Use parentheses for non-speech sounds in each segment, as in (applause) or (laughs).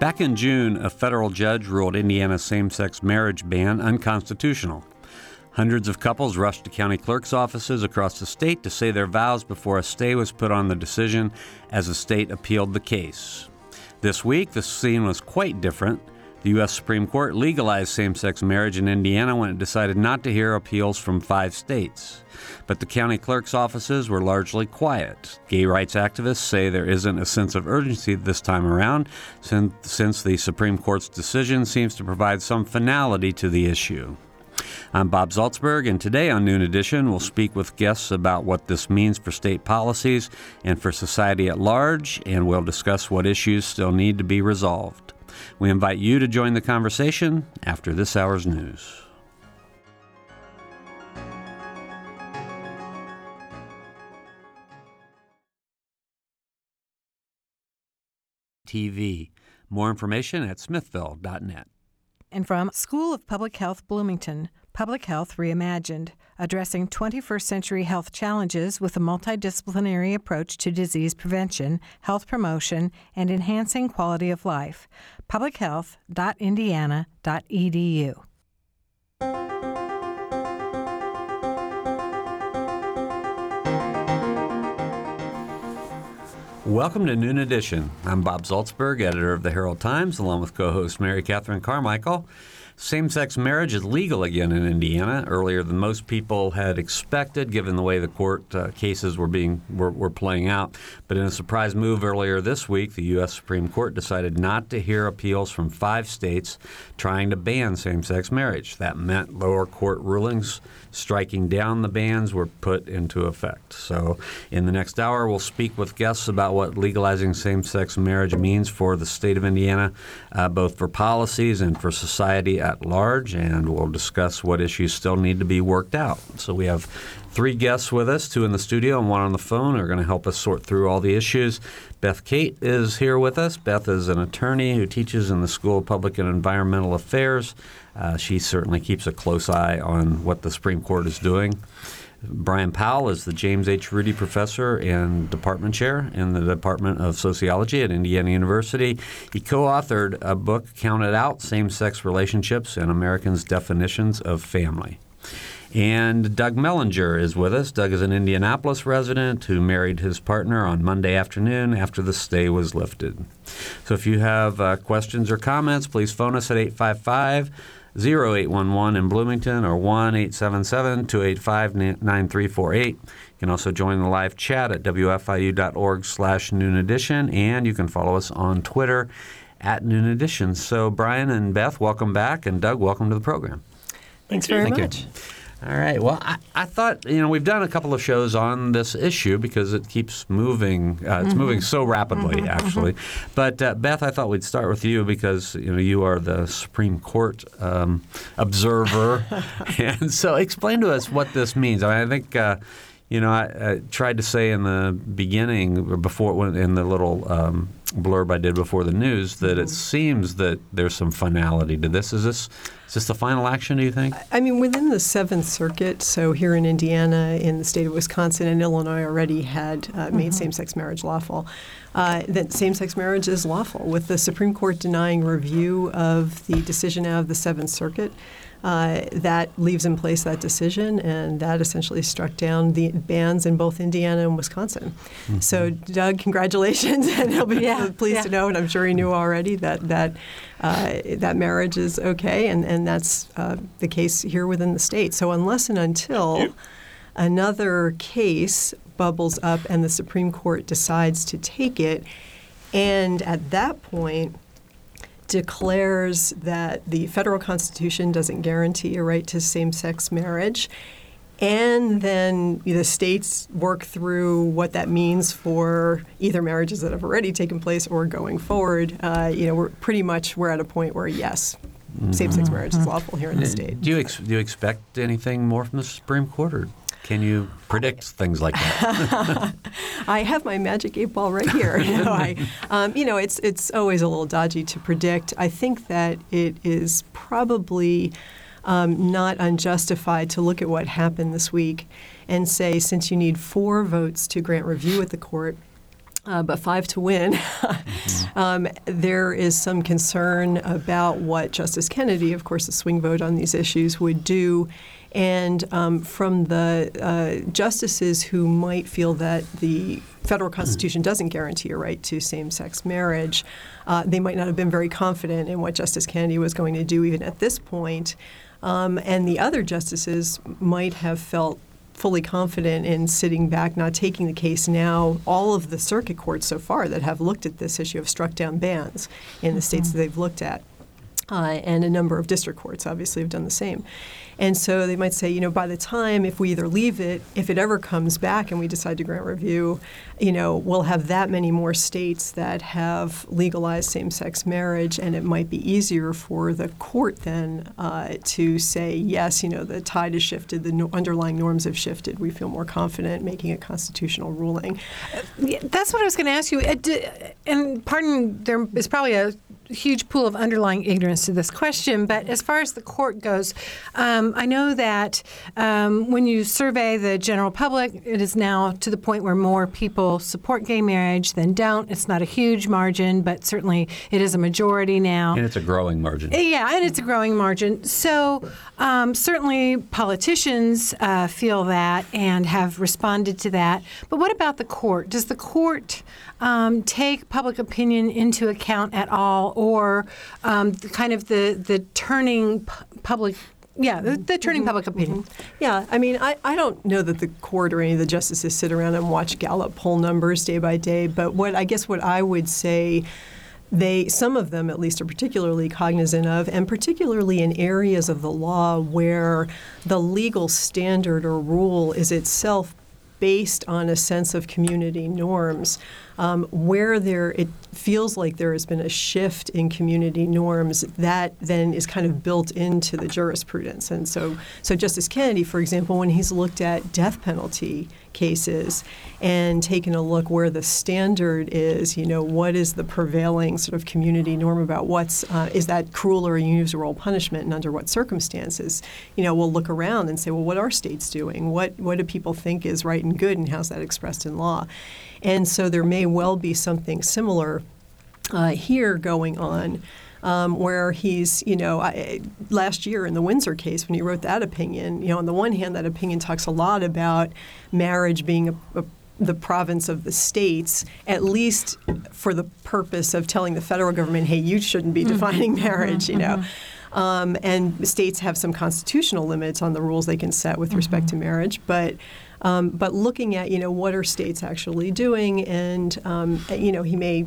Back in June, a federal judge ruled Indiana's same sex marriage ban unconstitutional. Hundreds of couples rushed to county clerk's offices across the state to say their vows before a stay was put on the decision as the state appealed the case. This week, the scene was quite different. The U.S. Supreme Court legalized same sex marriage in Indiana when it decided not to hear appeals from five states. But the county clerk's offices were largely quiet. Gay rights activists say there isn't a sense of urgency this time around, since, the Supreme Court's decision seems to provide some finality to the issue. I'm Bob Zaltsberg, and today on Noon Edition, we'll speak with guests about what this means for state policies and for society at large, and we'll discuss what issues still need to be resolved. We invite you to join the conversation after this hour's news. TV. More information at smithville.net. And from School of Public Health Bloomington, Public Health Reimagined, addressing 21st century health challenges with a multidisciplinary approach to disease prevention, health promotion, and enhancing quality of life. publichealth.indiana.edu. Welcome to Noon Edition. I'm Bob Zaltsberg, editor of the Herald Times, along with co host Mary Catherine Carmichael. Same sex marriage is legal again in Indiana earlier than most people had expected, given the way the court uh, cases were being were, were, playing out. But in a surprise move earlier this week, the U.S. Supreme Court decided not to hear appeals from five states trying to ban same sex marriage. That meant lower court rulings striking down the bans were put into effect. So, in the next hour, we'll speak with guests about what legalizing same sex marriage means for the state of Indiana, uh, both for policies and for society at large, and we'll discuss what issues still need to be worked out. So, we have three guests with us, two in the studio and one on the phone, are going to help us sort through all the issues. Beth Cate is here with us. Beth is an attorney who teaches in the School of Public and Environmental Affairs. Uh, she certainly keeps a close eye on what the Supreme Court is doing. Brian Powell is the James H. Rudy Professor and Department Chair in the Department of Sociology at Indiana University. He co authored a book, Counted Out Same Sex Relationships and Americans' Definitions of Family. And Doug Mellinger is with us. Doug is an Indianapolis resident who married his partner on Monday afternoon after the stay was lifted. So if you have uh, questions or comments, please phone us at 855 0811 in Bloomington or 1 877 285 9348. You can also join the live chat at wfiu.org slash noon edition, and you can follow us on Twitter at noon edition. So, Brian and Beth, welcome back, and Doug, welcome to the program. Thanks very Thank much. You. All right. Well, I, I, thought you know we've done a couple of shows on this issue because it keeps moving. Uh, it's mm-hmm. moving so rapidly, mm-hmm, actually. Mm-hmm. But uh, Beth, I thought we'd start with you because you know you are the Supreme Court um, observer, (laughs) (laughs) and so explain to us what this means. I mean, I think. Uh, you know, I, I, tried to say in the beginning, or before, in the little um, blurb I did before the news, that it mm-hmm. seems that there's some finality to this. Is this is this the final action? Do you think? I mean, within the Seventh Circuit, so here in Indiana, in the state of Wisconsin, and Illinois already had uh, made mm-hmm. same-sex marriage lawful. Uh, that same-sex marriage is lawful, with the Supreme Court denying review of the decision out of the Seventh Circuit. Uh, that leaves in place that decision, and that essentially struck down the bans in both Indiana and Wisconsin. Mm-hmm. So, Doug, congratulations, (laughs) and he'll be yeah, pleased yeah. to know, and I'm sure he knew already that that uh, that marriage is okay, and and that's uh, the case here within the state. So, unless and until another case bubbles up and the Supreme Court decides to take it, and at that point declares that the federal constitution doesn't guarantee a right to same sex marriage. And then the states work through what that means for either marriages that have already taken place or going forward. Uh, you know, we're pretty much we're at a point where yes, mm-hmm. same-sex marriage is lawful here in the state. Do you ex- do you expect anything more from the Supreme Court, or can you predict things like that? (laughs) I have my magic eight ball right here. (laughs) You know, I, um, you know, it's it's always a little dodgy to predict. I think that it is probably um, not unjustified to look at what happened this week and say, since you need four votes to grant review at the court, uh, but five to win. (laughs) um, there is some concern about what Justice Kennedy, of course, the swing vote on these issues, would do. And um, from the uh, justices who might feel that the federal constitution doesn't guarantee a right to same sex marriage, uh, they might not have been very confident in what Justice Kennedy was going to do, even at this point. Um, and the other justices might have felt fully confident in sitting back, not taking the case now. All of the circuit courts so far that have looked at this issue have struck down bans in the states that they've looked at. Uh, and a number of district courts obviously have done the same. And so they might say, you know, by the time if we either leave it, if it ever comes back and we decide to grant review, you know, we'll have that many more states that have legalized same-sex marriage, and it might be easier for the court then uh, to say, yes, you know, the tide has shifted, the no- underlying norms have shifted. We feel more confident making a constitutional ruling. Yeah, That's what I was going to ask you. Uh, And pardon, there is probably a huge pool of underlying ignorance to this question, but as far as the court goes, um, I know that um, when you survey the general public, it is now to the point where more people support gay marriage than don't. It's not a huge margin, but certainly it is a majority now. And it's a growing margin. Yeah, and it's a growing margin. So um, certainly politicians uh, feel that and have responded to that. But what about the court? Does the court um, take public opinion into account at all, or um, the, kind of the the turning pu- public? Yeah, the, the turning public opinion. Yeah, I mean, I, I don't know that the court or any of the justices sit around and watch Gallup poll numbers day by day, but what I guess what I would say they some of them at least are particularly cognizant of and particularly in areas of the law where the legal standard or rule is itself based on a sense of community norms um, where there it feels like there has been a shift in community norms that then is kind of built into the jurisprudence. And so so justice kennedy for example when he's looked at death penalty cases and taken a look where the standard is you know what is the prevailing sort of community norm about what's uh, is that cruel or unusual punishment and under what circumstances? You know we'll look around and say well what are states doing? What what do people think is right and good and how's that expressed in law and so there may well be something similar uh, here going on. Um, where he's, you know, I, last year in the Windsor case, when he wrote that opinion, you know, on the one hand, that opinion talks a lot about marriage being a, a the province of the states, at least for the purpose of telling the federal government, hey, you shouldn't be defining (laughs) marriage, you know. Um, and states have some constitutional limits on the rules they can set with respect to marriage, but um, but looking at you know what are states actually doing, and um, you know he may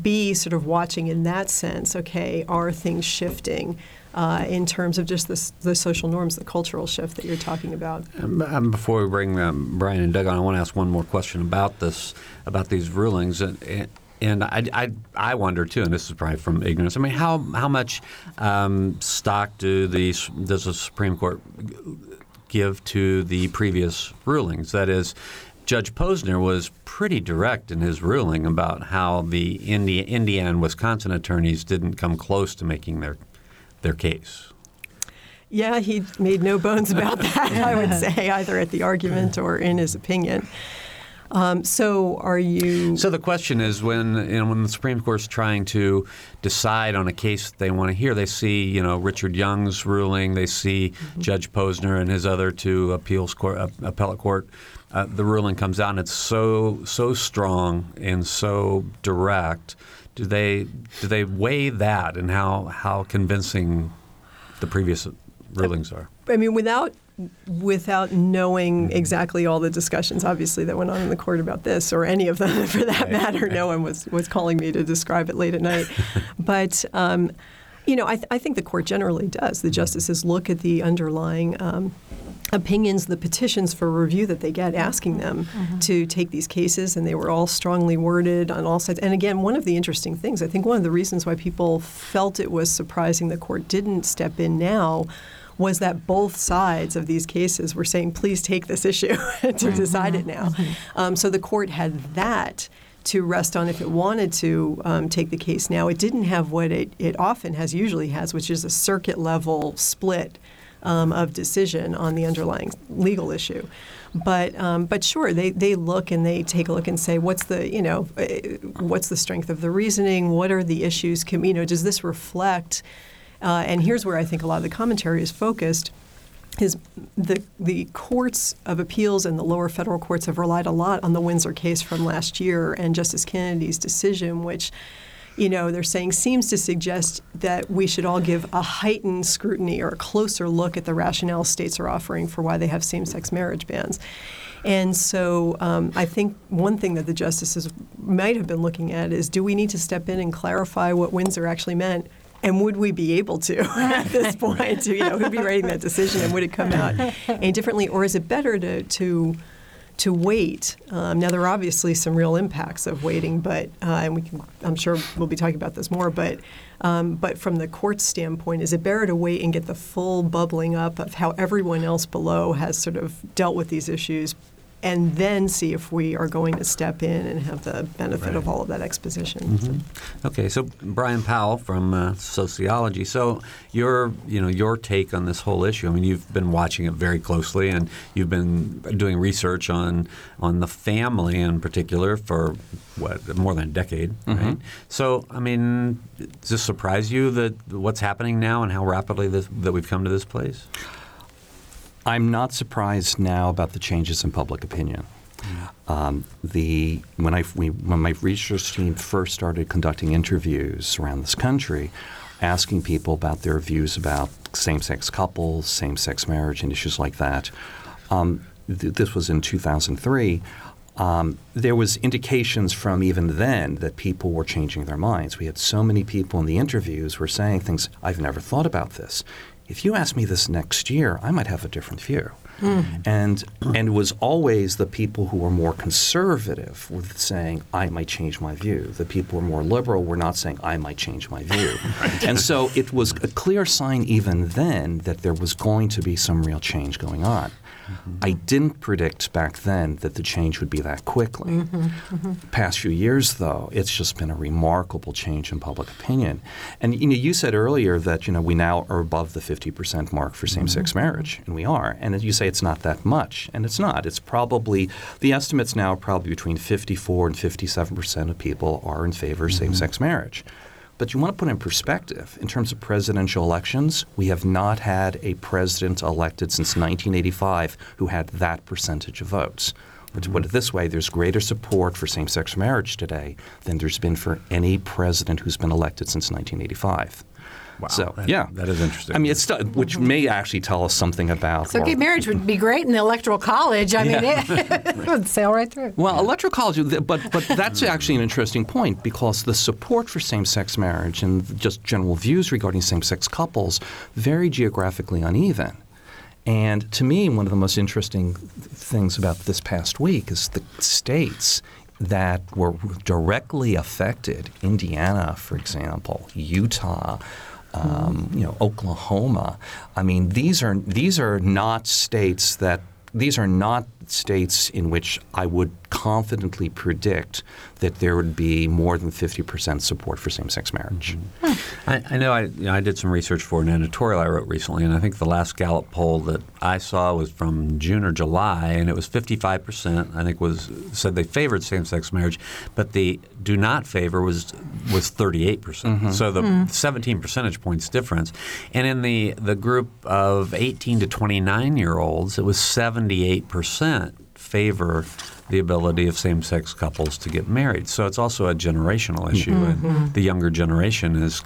be sort of watching in that sense. Okay, are things shifting? Uh, in terms of just the, the social norms, the cultural shift that you're talking about. Um, before we bring um, Brian and Doug on, I want to ask one more question about this, about these rulings. And, and I, I, I wonder too, and this is probably from ignorance. I mean, how how much um, stock do the does the Supreme Court give to the previous rulings? That is, Judge Posner was pretty direct in his ruling about how the Indi- Indiana and Wisconsin attorneys didn't come close to making their their case. Yeah, he made no bones about that, I would (laughs) say, either at the argument or in his opinion. Um, so, are you? So the question is, when you know, when the Supreme Court's trying to decide on a case that they want to hear, they see you know Richard Young's ruling, they see mm-hmm. Judge Posner and his other two appeals court, uh, appellate court. Uh, the ruling comes out, and it's so so strong and so direct. Do they do they weigh that and how how convincing the previous rulings are? I mean, without without knowing exactly all the discussions, obviously, that went on in the court about this, or any of them (laughs) for that matter. No one was, was calling me to describe it late at night. (laughs) but, um, you know, I, th- I, think the court generally does. The justices look at the underlying um, opinions, the petitions for review that they get, asking them mm-hmm. to take these cases, and they were all strongly worded on all sides. And again, one of the interesting things, I think one of the reasons why people felt it was surprising the court didn't step in now was that both sides of these cases were saying, please take this issue (laughs) to mm-hmm. decide it now. Mm-hmm. Um, so the court had that to rest on if it wanted to um, take the case now. It didn't have what it, it often has, usually has, which is a circuit level split um, of decision on the underlying legal issue. But um, but sure, they, they look and they take a look and say, what's the you know, uh, what's the strength of the reasoning? What are the issues? Can, you know, does this reflect? Uh, and here's where I think a lot of the commentary is focused. Is the the courts of appeals and the lower federal courts have relied a lot on the Windsor case from last year and Justice Kennedy's decision, which you know, they're saying seems to suggest that we should all give a heightened scrutiny or a closer look at the rationale states are offering for why they have same sex marriage bans. And so um, I think one thing that the justices might have been looking at is do we need to step in and clarify what Windsor actually meant? And would we be able to (laughs) at this point? you know, who'd be writing that decision and would it come out any differently? Or is it better to, to to wait. Um, now there are obviously some real impacts of waiting, but uh, and we can, I'm sure we'll be talking about this more. But um, but from the court standpoint, is it better to wait and get the full bubbling up of how everyone else below has sort of dealt with these issues and then see if we are going to step in and have the benefit right. of all of that exposition. Mm-hmm. Okay, so Brian Powell from uh, sociology. So your you know your take on this whole issue. I mean, you've been watching it very closely, and you've been doing research on on the family in particular for what more than a decade, mm-hmm. right? So I mean, does this surprise you that what's happening now and how rapidly this, that we've come to this place? I'm not surprised now about the changes in public opinion. Um, the when I we, when my research team first started conducting interviews around this country, asking people about their views about same-sex couples, same-sex marriage, and issues like that. Um, th- this was in 2003. Um, there was indications from even then that people were changing their minds. We had so many people in the interviews were saying things. I've never thought about this if you ask me this next year, I might have a different view. Mm. And and it was always the people who were more conservative were saying I might change my view. The people who were more liberal were not saying I might change my view. (laughs) right. And so it was a clear sign even then that there was going to be some real change going on. Mm-hmm. I didn't predict back then that the change would be that quickly. Mm-hmm. Mm-hmm. Past few years, though, it's just been a remarkable change in public opinion. And you know, you said earlier that you know we now are above the 50% mark for same-sex mm-hmm. marriage, and we are. And you say it's not that much, and it's not. It's probably the estimates now are probably between 54 and 57% of people are in favor of mm-hmm. same-sex marriage. But you want to put in perspective, in terms of presidential elections, we have not had a president elected since 1985 who had that percentage of votes. But to put it this way, there's greater support for same sex marriage today than there's been for any president who's been elected since 1985. Wow. So that, yeah, that is interesting. I mean, it's which may actually tell us something about. So gay marriage would be great in the electoral college. I yeah. mean, (laughs) it would sail right through. Well, electoral college, but but that's actually an interesting point because the support for same-sex marriage and just general views regarding same-sex couples very geographically uneven. And to me, one of the most interesting things about this past week is the states that were directly affected Indiana, for example, Utah, um, you know, Oklahoma. I mean, these are these are not states that these are not states in which I would confidently predict that there would be more than 50% support for same-sex marriage. Mm-hmm. I, I, know I, you know I did some research for an editorial I wrote recently, and I think the last Gallup poll that I saw was from June or July, and it was 55%. I think was said they favored same-sex marriage, but the do not favor was was 38%. Mm-hmm. So the mm. 17 percentage points difference. And in the the group of 18 to 29 year olds, it was 78% favor the ability of same-sex couples to get married. So it's also a generational issue, mm-hmm. and the younger generation is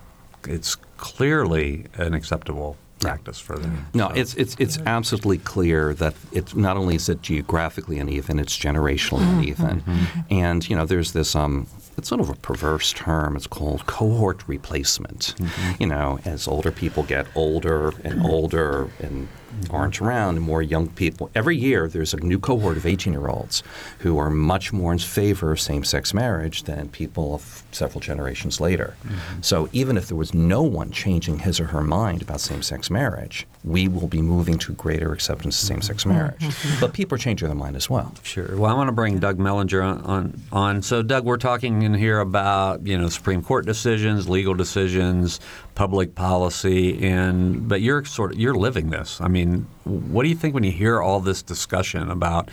it's clearly an acceptable practice for them. No, so. it's it's it's absolutely clear that it's not only is it geographically uneven, it's generationally mm-hmm. uneven, mm-hmm. and you know there's this um, it's sort of a perverse term. It's called cohort replacement. Mm-hmm. You know, as older people get older and older and aren't around and more young people. Every year, there's a new cohort of 18 year olds who are much more in favor of same sex marriage than people of several generations later. Mm-hmm. So even if there was no one changing his or her mind about same sex marriage, we will be moving to greater acceptance of same sex mm-hmm. marriage. Mm-hmm. But people are changing their mind as well. Sure. Well, I want to bring Doug Mellinger on, on, on. So, Doug, we're talking in here about you know Supreme Court decisions, legal decisions, public policy, and but you're sort of you're living this. I mean, what do you think when you hear all this discussion about,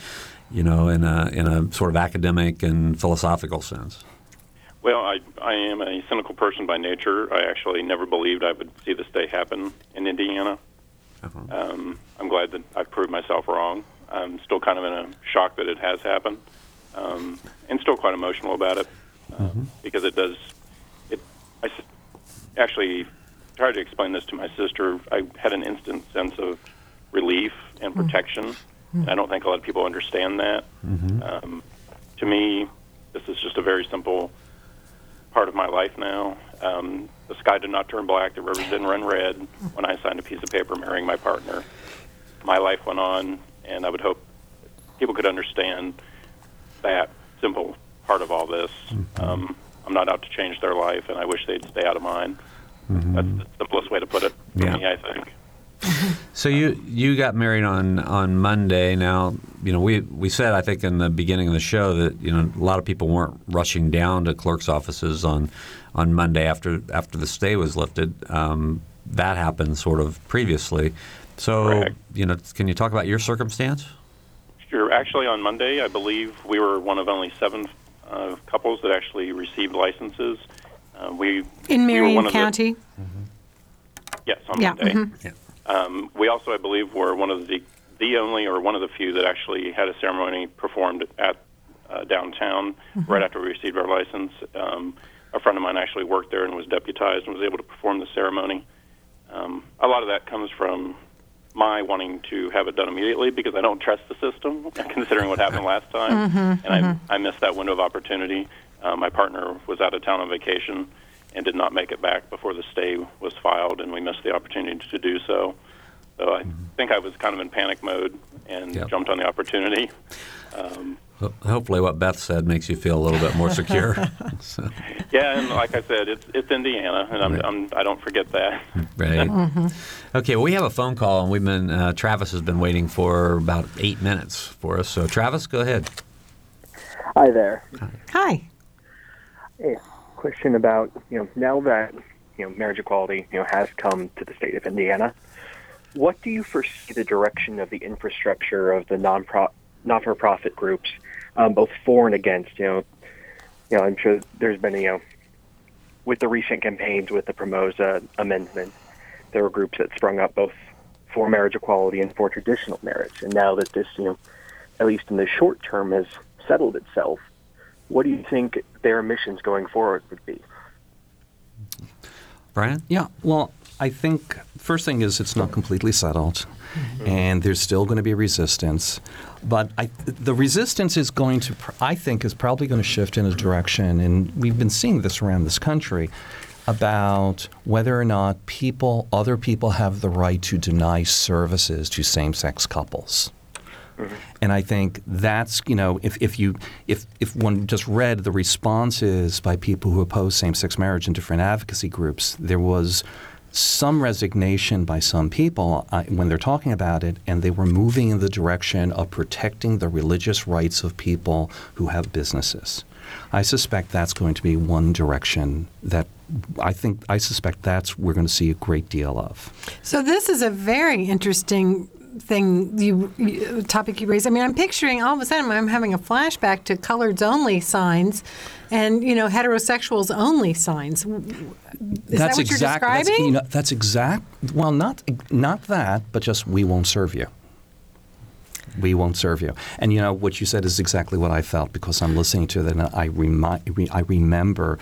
you know, in a in a sort of academic and philosophical sense? Well, I, I am a cynical person by nature. I actually never believed I would see this day happen in Indiana. Uh-huh. Um, I'm glad that I've proved myself wrong. I'm still kind of in a shock that it has happened, um, and still quite emotional about it uh, because it does. It. I actually tried to explain this to my sister. I had an instant sense of relief and protection. And I don't think a lot of people understand that. Um, to me, this is just a very simple part of my life now. Um, the sky did not turn black, the rivers didn't run red when I signed a piece of paper marrying my partner. My life went on, and I would hope people could understand that simple part of all this. Um, I'm not out to change their life, and I wish they'd stay out of mine. That's the simplest way to put it for Yeah. me, I think. (laughs) So you you got married on on Monday. Now you know we we said I think in the beginning of the show that you know a lot of people weren't rushing down to clerks' offices on on Monday after after the stay was lifted. Um, that happened sort of previously. So Correct. you know, can you talk about your circumstance? Sure. Actually, on Monday, I believe we were one of only seven uh, couples that actually received licenses. Uh, we In we were Marion one of the- County? yes, on Yeah, Monday. mhm. Yeah. Um, we also, I believe, were one of the the only or one of the few that actually had a ceremony performed at uh, downtown right after we received our license. Um, a friend of mine actually worked there and was deputized and was able to perform the ceremony. Um, a lot of that comes from my wanting to have it done immediately because I don't trust the system, (laughs) considering what happened last time, and I, I missed that window of opportunity. Uh, my partner was out of town on vacation and did not make it back before the stay was filed, and we missed the opportunity to do so. So I think I was kind of in panic mode and Yep. jumped on the opportunity. (laughs) Um, Hopefully, what Beth said makes you feel a little bit more secure. (laughs) so, yeah, and like I said, it's it's Indiana, and I'm, Right. I'm I don't forget that. right. (laughs) Okay. Well, we have a phone call, and we've been uh, Travis has been waiting for about eight minutes for us. So, Travis, go ahead. Hi there. Hi. A question about you know now that you know marriage equality you know has come to the state of Indiana, what do you foresee the direction of the infrastructure of the non non for profit groups, um, both for and against? You know, you know I'm sure there's been you know with the recent campaigns with the Promosa amendment, there were groups that sprung up both for marriage equality and for traditional marriage, and now that this you know at least in the short term has settled itself what do you think their missions going forward would be? Brian. Yeah, well, I think first thing is it's not completely settled, and there's still going to be resistance. But I, the resistance is going to, I think, is probably going to shift in a direction, and we've been seeing this around this country about whether or not people, other people, have the right to deny services to same-sex couples. Mm-hmm. And I think that's you know if, if you if if one just read the responses by people who oppose same-sex marriage in different advocacy groups, there was some resignation by some people uh, when they're talking about it, and they were moving in the direction of protecting the religious rights of people who have businesses. I suspect that's going to be one direction that I think I suspect that's we're going to see a great deal of. So this is a very interesting thing you, you topic you raised. I mean, I'm picturing all of a sudden I'm having a flashback to coloreds only signs, and you know heterosexuals only signs. Is that what you're exact- that's- describing? you know, that's exact. Well, not not that, but just we won't serve you. We won't serve you. And you know what you said is exactly what I felt because I'm listening to that, and I remi- re- I remember,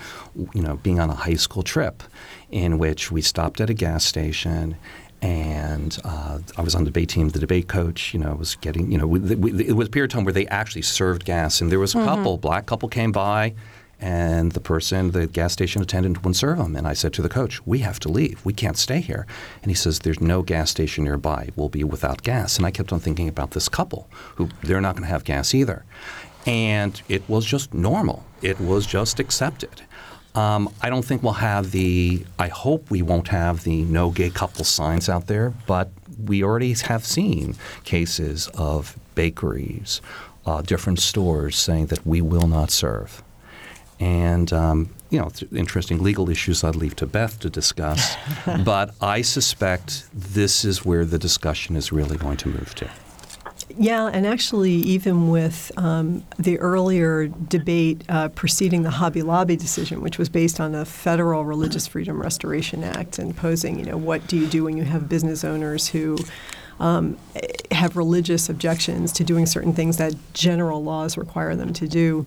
you know, being on a high school trip, in which we stopped at a gas station. And uh, I was on the debate team. The debate coach, you know, was getting, you know, we, we, it was a period of time where they actually served gas, and there was a couple, black couple, came by, and the person, the gas station attendant, wouldn't serve them. And I said to the coach, "We have to leave. We can't stay here." And he says, "There's no gas station nearby. We'll be without gas." And I kept on thinking about this couple who they're not going to have gas either, and it was just normal. It was just accepted. Um, I don't think we'll have the. I hope we won't have the no gay couple signs out there, but we already have seen cases of bakeries, uh, different stores saying that we will not serve. And um, you know, th- interesting legal issues I'd leave to Beth to discuss. (laughs) but I suspect this is where the discussion is really going to move to. Yeah, and actually, even with um, the earlier debate uh, preceding the Hobby Lobby decision, which was based on the Federal Religious Freedom Restoration Act and posing, you know, what do you do when you have business owners who um, have religious objections to doing certain things that general laws require them to do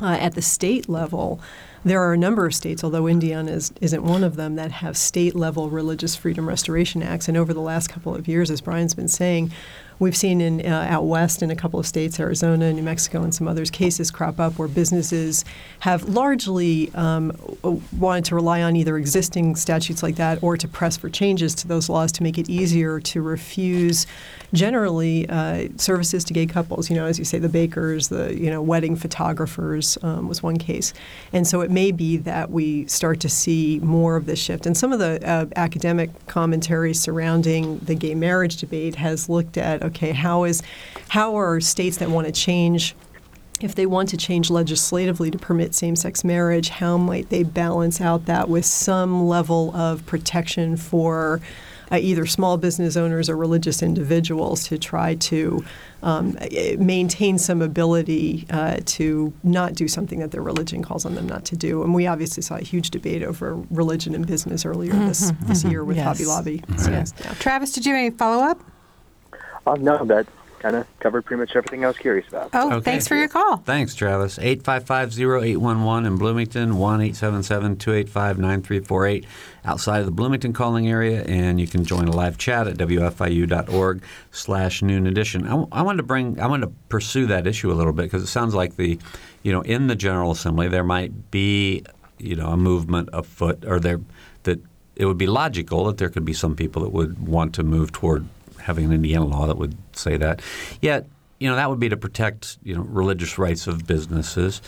uh, at the state level? There are a number of states, although Indiana is, isn't one of them, that have state level religious freedom restoration acts. And over the last couple of years, as Brian's been saying, We've seen in uh, out west in a couple of states, Arizona, New Mexico, and some others, cases crop up where businesses have largely um, wanted to rely on either existing statutes like that or to press for changes to those laws to make it easier to refuse generally uh, services to gay couples. You know, as you say, the bakers, the you know wedding photographers um, was one case, and so it may be that we start to see more of this shift. And some of the uh, academic commentary surrounding the gay marriage debate has looked at okay, how is how are states that want to change if they want to change legislatively to permit same sex marriage, how might they balance out that with some level of protection for uh, either small business owners or religious individuals to try to um, maintain some ability uh, to not do something that their religion calls on them not to do. And we obviously saw a huge debate over religion and business earlier mm-hmm, this, this mm-hmm. year with yes. Hobby Lobby. So, yes. Yeah. Travis, did you have any follow up? Uh, no, that kind of covered pretty much everything I was curious about. Oh, okay. thanks for your call. Thanks, Travis. 855-0811 in Bloomington, 1-877-285-9348 outside of the Bloomington calling area, and you can join a live chat at wfiu.org slash noon edition. I, I wanted to bring, I wanted to pursue that issue a little bit because it sounds like the, you know, in the General Assembly there might be, you know, a movement afoot or there that it would be logical that there could be some people that would want to move toward having an Indiana law that would say that. Yet, you know, that would be to protect you know religious rights of businesses,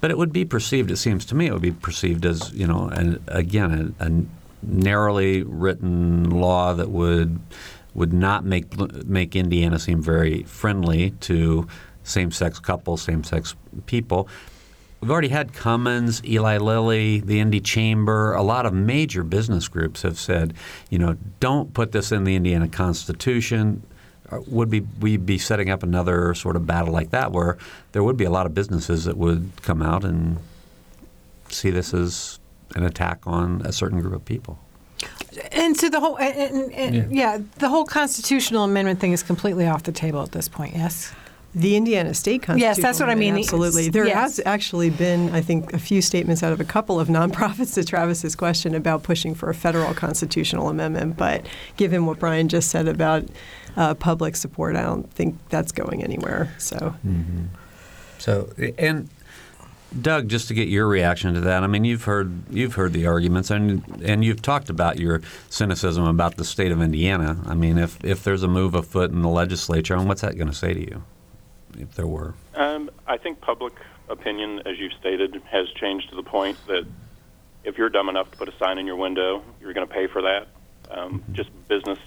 but it would be perceived. It seems to me it would be perceived as you know, an, again, a, a narrowly written law that would would not make make Indiana seem very friendly to same-sex couples, same-sex people. We've already had Cummins, Eli Lilly, the Indy Chamber. A lot of major business groups have said, you know, don't put this in the Indiana Constitution. Uh, would be we be setting up another sort of battle like that, where there would be a lot of businesses that would come out and see this as an attack on a certain group of people. And so the whole, and, and, yeah. yeah, the whole constitutional amendment thing is completely off the table at this point. Yes. The Indiana State Constitution. Yes, that's what I mean. Absolutely. There yes. has actually been, I think, a few statements out of a couple of (laughs) nonprofits to Travis's question about pushing for a federal constitutional amendment. But given what Brian just said about uh, public support, I don't think that's going anywhere. So. Mm-hmm. So, and Doug, just to get your reaction to that, I mean, you've heard you've heard the arguments, and and you've talked about your cynicism about the state of Indiana. I mean, if if there's a move afoot in the legislature, and what's that going to say to you? If there were? Um, I think public opinion, as you've stated, has changed to the point that if you're dumb enough to put a sign in your window, you're going to pay for that. Um, mm-hmm. Just business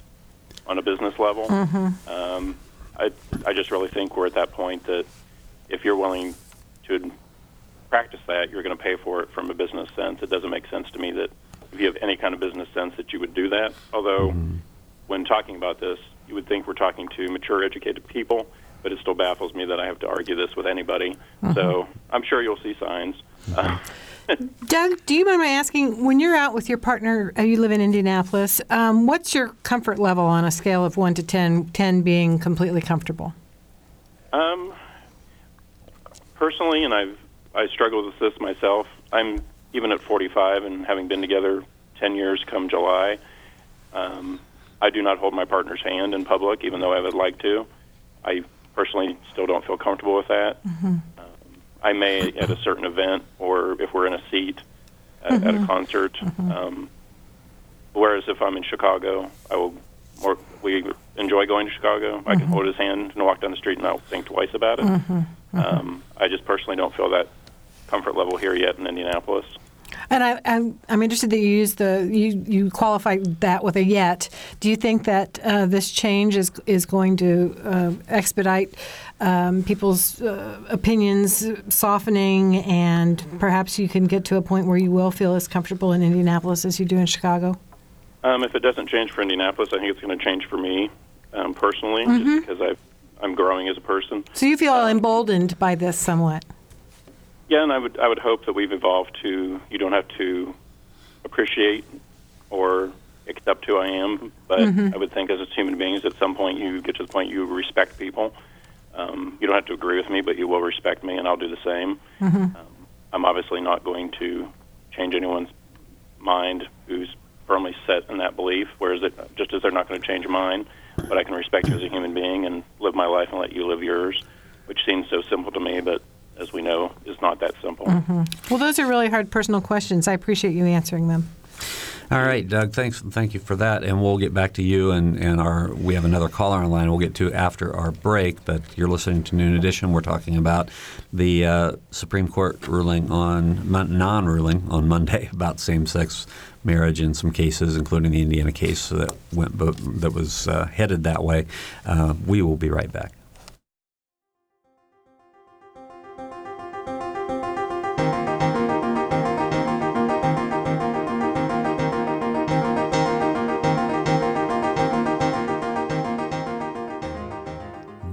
on a business level. Mm-hmm. Um, I, I just really think we're at that point that if you're willing to practice that, you're going to pay for it from a business sense. It doesn't make sense to me that if you have any kind of business sense that you would do that. Although, mm-hmm. when talking about this, you would think we're talking to mature, educated people but it still baffles me that I have to argue this with anybody. Mm-hmm. So I'm sure you'll see signs. (laughs) Doug, do you mind my asking, when you're out with your partner, uh, you live in Indianapolis, um, what's your comfort level on a scale of 1 to 10, 10 being completely comfortable? Um, personally, and I've I struggle with this myself, I'm even at 45 and having been together 10 years come July, um, I do not hold my partner's hand in public, even though I would like to. I personally still don't feel comfortable with that. Mm-hmm. Um, I may at a certain event or if we're in a seat at, mm-hmm. at a mm-hmm. concert. Mm-hmm. Um, whereas if I'm in Chicago, I will more. We enjoy going to Chicago. I can mm-hmm. hold his hand and walk down the street and not think twice about it. Mm-hmm. Um, I just personally don't feel that comfort level here yet in Indianapolis. And I, am I'm interested that you use the you you qualify that with a yet. Do you think that uh, this change is is going to uh, expedite um, people's uh, opinions softening, and perhaps you can get to a point where you will feel as comfortable in Indianapolis as you do in Chicago? Um, if it doesn't change for Indianapolis, I think it's going to change for me um, personally, Mm-hmm. just because I've, I'm growing as a person. So you feel emboldened by this somewhat. Yeah, and I would I would hope that we've evolved to you don't have to appreciate or accept who I am, but I would think as human beings, at some point you get to the point you respect people. Um, you don't have to agree with me, but you will respect me, and I'll do the same. Um, I'm obviously not going to change anyone's mind who's firmly set in that belief. Whereas, it, just as they're not going to change mine, but I can respect you as a human being and live my life and let you live yours, which seems so simple to me, but as we know, is not that simple. Well, those are really hard personal questions. I appreciate you answering them. All right, Doug. Thanks. Thank you for that, and we'll get back to you and, and our. We have another caller on line. We'll get to after our break. But you're listening to Noon Edition. We're talking about the uh, Supreme Court ruling on non-ruling on Monday (laughs) about same-sex marriage in some cases, including the Indiana case that went that was uh, headed that way. Uh, we will be right back.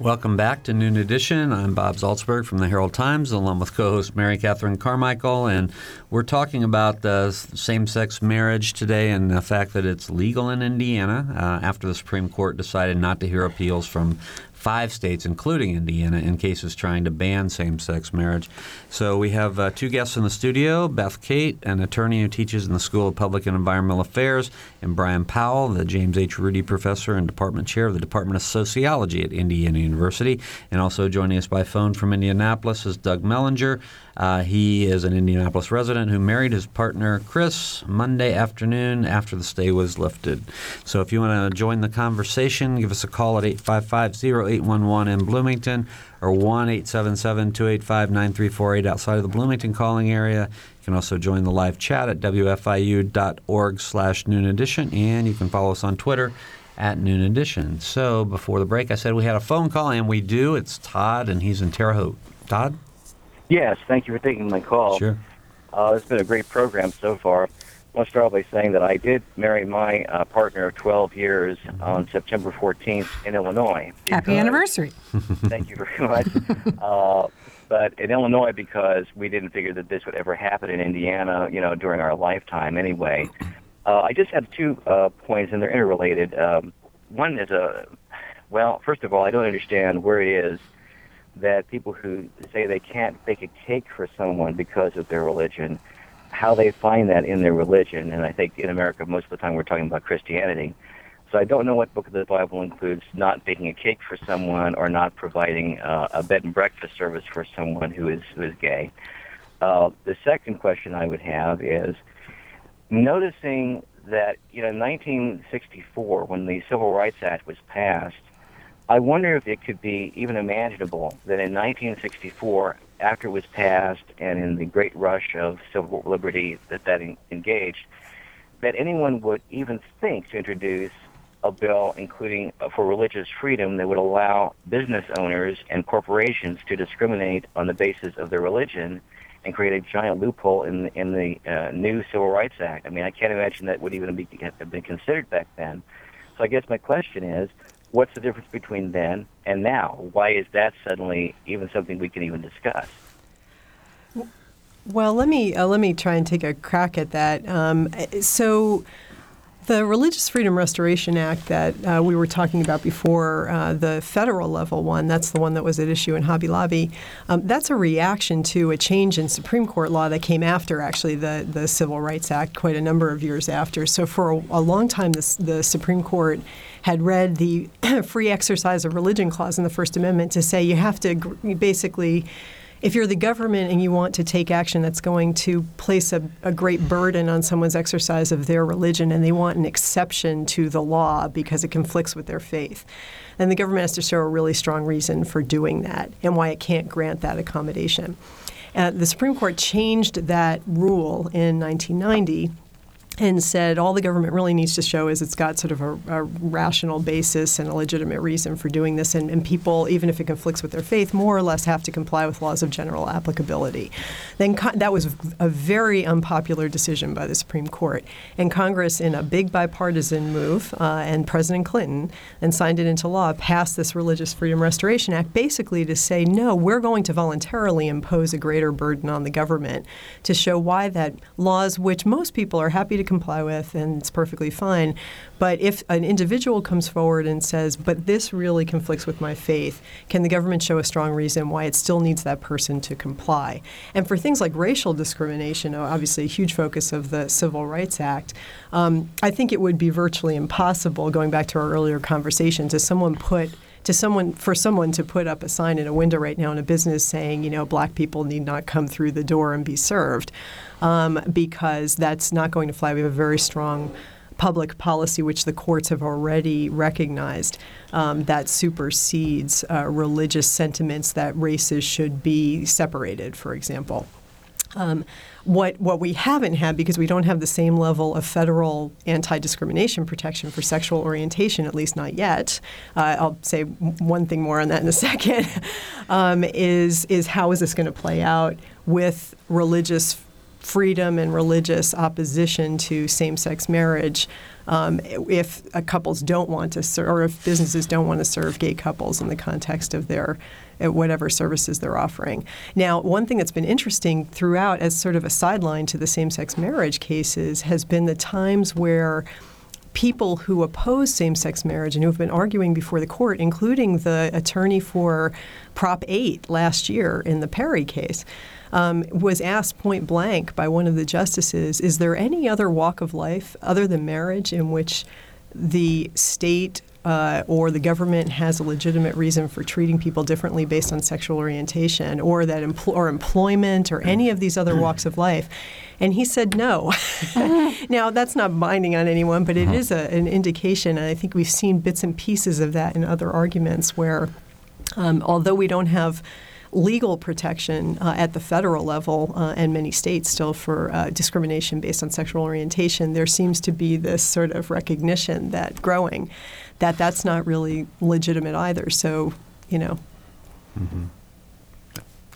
Welcome back to Noon Edition. I'm Bob Zaltsberg from the Herald Times, along with co-host Mary Catherine Carmichael, and we're talking about uh, same-sex marriage today and the fact that it's legal in Indiana uh, after the Supreme Court decided not to hear appeals from five states, including Indiana, in cases trying to ban same sex marriage. So we have uh, two guests in the studio Beth Cate, an attorney who teaches in the School of Public and Environmental Affairs, and Brian Powell, the James H. Rudy Professor and Department Chair of the Department of Sociology at Indiana University. And also joining us by phone from Indianapolis is Doug Mellinger. Uh, he is an Indianapolis resident who married his partner, Chris, Monday afternoon after the stay was lifted. So if you want to join the conversation, give us a call at 855 0811 in Bloomington or 1 877 285 9348 outside of the Bloomington calling area. You can also join the live chat at wfiu.org slash noon edition, and you can follow us on Twitter at noon edition. So before the break, I said we had a phone call, and we do. It's Todd, and he's in Terre Haute. Todd? Yes, thank you for taking my call. Sure. Uh, it's been a great program so far. I want to start by saying that I did marry my uh, partner of 12 years on September 14th in Illinois. Happy anniversary. (laughs) Thank you very much. (laughs) uh, but in Illinois, because we didn't figure that this would ever happen in Indiana, you know, during our lifetime anyway. Uh, I just have two uh, points, and they're interrelated. Um, one is a, well, first of all, I don't understand where it is that people who say they can't bake a cake for someone because of their religion, how they find that in their religion. And I think in America, most of the time we're talking about Christianity. So I don't know what book of the Bible includes not baking a cake for someone or not providing uh, a bed and breakfast service for someone who is who is gay. Uh, the second question I would have is noticing that you know in 1964 when the Civil Rights Act was passed, I wonder if it could be even imaginable that in 1964, after it was passed and in the great rush of civil liberty that that en- engaged, that anyone would even think to introduce a bill including uh, for religious freedom that would allow business owners and corporations to discriminate on the basis of their religion and create a giant loophole in in the uh, new Civil Rights Act. I mean, I can't imagine that would even be have been considered back then. So I guess my question is, what's the difference between then and now? Why is that suddenly even something we can even discuss? Well, let me uh, let me try and take a crack at that. Um, so. The Religious Freedom Restoration Act that uh, we were talking about before, uh, the federal level one, that's the one that was at issue in Hobby Lobby. Um, that's a reaction to a change in Supreme Court law that came after actually the, the Civil Rights Act, quite a number of years after. So for a, a long time, the Supreme Court had read the (clears throat) free exercise of religion clause in the First Amendment to say you have to basically if you're the government and you want to take action that's going to place a, a, great burden on someone's exercise of their religion and they want an exception to the law because it conflicts with their faith, then the government has to show a really strong reason for doing that and why it can't grant that accommodation. Uh, the Supreme Court changed that rule in 1990 and said all the government really needs to show is it's got sort of a, a rational basis and a legitimate reason for doing this, and, and, people, even if it conflicts with their faith, more or less have to comply with laws of general applicability. Then that was a very unpopular decision by the Supreme Court, and Congress, in a big bipartisan move, uh, and President Clinton, and signed it into law, passed this Religious Freedom Restoration Act, basically to say no, we're going to voluntarily impose a greater burden on the government to show why that laws, which most people are happy to comply with, and it's perfectly fine. But if an individual comes forward and says, but this really conflicts with my faith, can the government show a strong reason why it still needs that person to comply? And for things like racial discrimination, obviously a huge focus of the Civil Rights Act, um, I think it would be virtually impossible, going back to our earlier conversation, to someone put to someone for someone to put up a sign in a window right now in a business saying, you know, black people need not come through the door and be served, um, because that's not going to fly. We have a very strong public policy, which the courts have already recognized, um, that supersedes uh, religious sentiments that races should be separated, for example. Um, what what we haven't had because we don't have the same level of federal anti-discrimination protection for sexual orientation, at least not yet. Uh, I'll say one thing more on that in a (laughs) second. Um, is is how is this going to play out with religious freedom and religious opposition to same-sex marriage? Um, if couples don't want to serve, or if businesses don't want to serve gay couples in the context of their at whatever services they're offering. Now, one thing that's been interesting throughout, as sort of a sideline to the same sex marriage cases, has been the times where people who oppose same sex marriage and who have been arguing before the court, including the attorney for Prop 8 last year in the Perry case. Um, was asked point blank by one of the justices, is there any other walk of life other than marriage in which the state uh, or the government has a legitimate reason for treating people differently based on sexual orientation, or that empl- or employment, or any of these other walks of life. And he said no. (laughs) now that's not binding on anyone, but it uh-huh. a, an indication, and I think we've seen bits and pieces of that in other arguments where, um, although we don't have legal protection uh, at the federal level uh, and many states still for uh, discrimination based on sexual orientation, there seems to be this sort of recognition that growing that that's not really legitimate either. So, you know. Mm-hmm.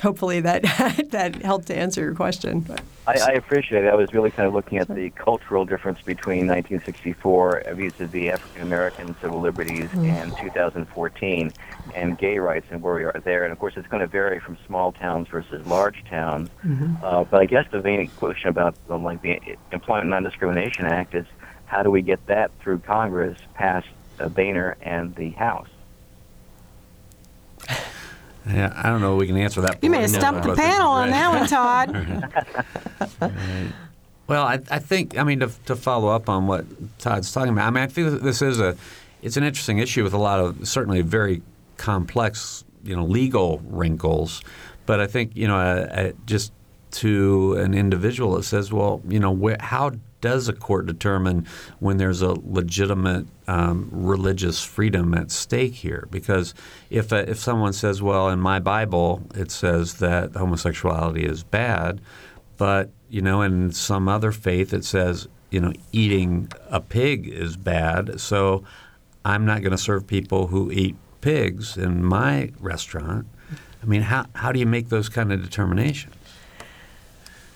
Hopefully that (laughs) that helped to answer your question. I, I, appreciate it. I was really kind of looking at the cultural difference between 1964 vis-a-vis African American civil liberties mm-hmm. and 2014 and gay rights and where we are there. And of course, it's going to vary from small towns versus large towns. Mm-hmm. Uh, but I guess the main question about the, like the Employment Non-Discrimination Act is how do we get that through Congress past uh, Boehner and the House. Yeah, I don't know. We can answer that. You may have stumped the panel on that one, (laughs) Todd. Well, I, I, think I mean to, to, follow up on what Todd's talking about. I mean, I think this is a it's an interesting issue with a lot of certainly very complex you know legal wrinkles, but I think you know uh, uh, just to an individual it says, well, you know, where, how does a court determine when there's a legitimate um, religious freedom at stake here? Because if uh, if someone says, "Well, in my Bible it says that homosexuality is bad," but you know, in some other faith it says, you know, eating a pig is bad, so I'm not going to serve people who eat pigs in my restaurant. I mean, how how do you make those kind of determinations?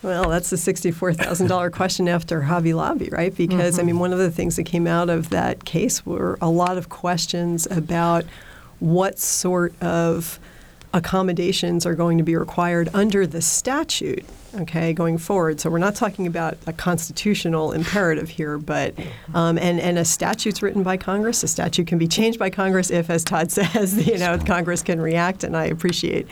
Well, that's the $64,000 question after Hobby Lobby, right? Because, mm-hmm. I mean, mm-hmm. one of the things that came out of that case were a lot of questions about what sort of accommodations are going to be required under the statute okay, going forward. So we're not talking about a constitutional imperative here, but um, and and a statute's written by Congress. A statute can be changed by Congress if, as Todd (laughs) says, you know, Congress can react. And I appreciate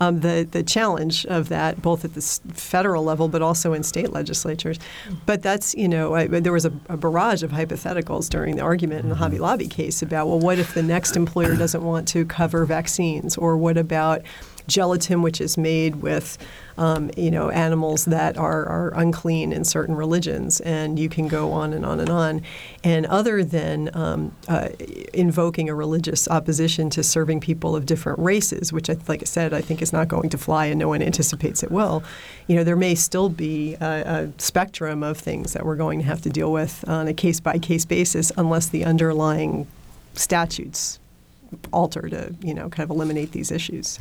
um, the the challenge of that, both at the federal level, but also in state legislatures. But that's you know, I, there was a, a barrage of hypotheticals during the argument in the Hobby Lobby case about well, what if the next employer doesn't want to cover vaccines, or what about gelatin, which is made with, um, you know, animals that are, are unclean in certain religions, and you can go on and on and on. And other than um, uh, invoking a religious opposition to serving people of different races, which, I, like I said, I think is not going to fly, and no one anticipates it will, you know, there may still be a, a spectrum of things that we're going to have to deal with on a case by case basis, unless the underlying statutes alter to, you know, kind of eliminate these issues.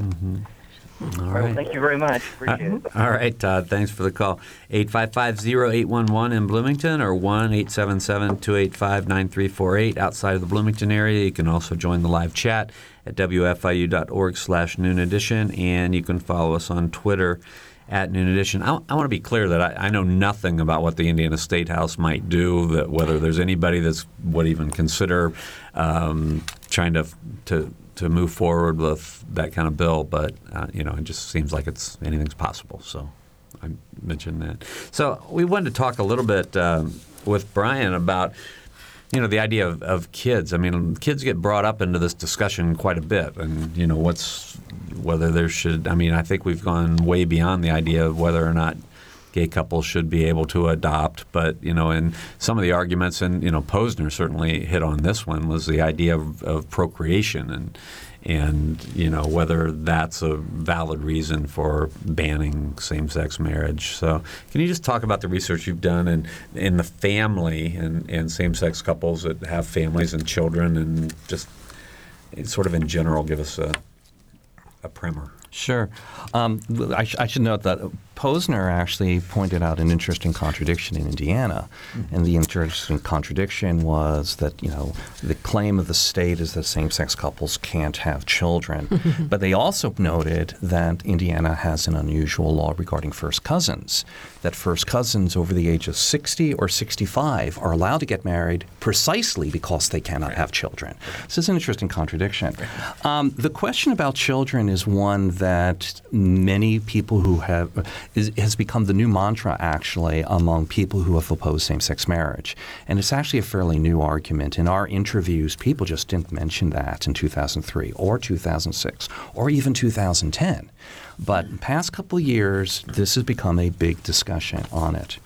All Well, thank you very much. Appreciate it. All right, Todd. Thanks for the call. 855-0811 in Bloomington or 1-877-285-9348 outside of the Bloomington area. You can also join the live chat at wfiu.org slash noon edition, and you can follow us on Twitter at noon edition. I, I want to be clear that I, I know nothing about what the Indiana State House might do, that whether there's anybody that's would even consider um, trying to to to move forward with that kind of bill, but uh, you know, it just seems like it's anything's possible. So I mentioned that. So we wanted to talk a little bit um, with Brian about you know the idea of, of kids. I mean, kids get brought up into this discussion quite a bit, and you know what's whether there should. I mean, I think we've gone way beyond the idea of whether or not gay couples should be able to adopt. But you know, and some of the arguments, and you know, Posner certainly hit on this one was the idea of, of procreation and and you know whether that's a valid reason for banning same-sex marriage. So, can you just talk about the research you've done and in the family and, and same-sex couples that have families and children, and just sort of in general, give us a a primer. Sure. Um, I, sh- I should note that Posner actually pointed out an interesting contradiction in Indiana, and the interesting contradiction was that you know the claim of the state is that same-sex couples can't have children, (laughs) but they also noted that Indiana has an unusual law regarding first cousins, that first cousins over the age of 60 or 65 are allowed to get married precisely because they cannot have children. This is an interesting contradiction. Um, the question about children is one that many people who have is, has become the new mantra actually among people who have opposed same-sex marriage, and it's actually a fairly new argument. In our interviews, people just didn't mention that in 2003 or 2006 or even 2010. But past couple years, this has become a big discussion on it.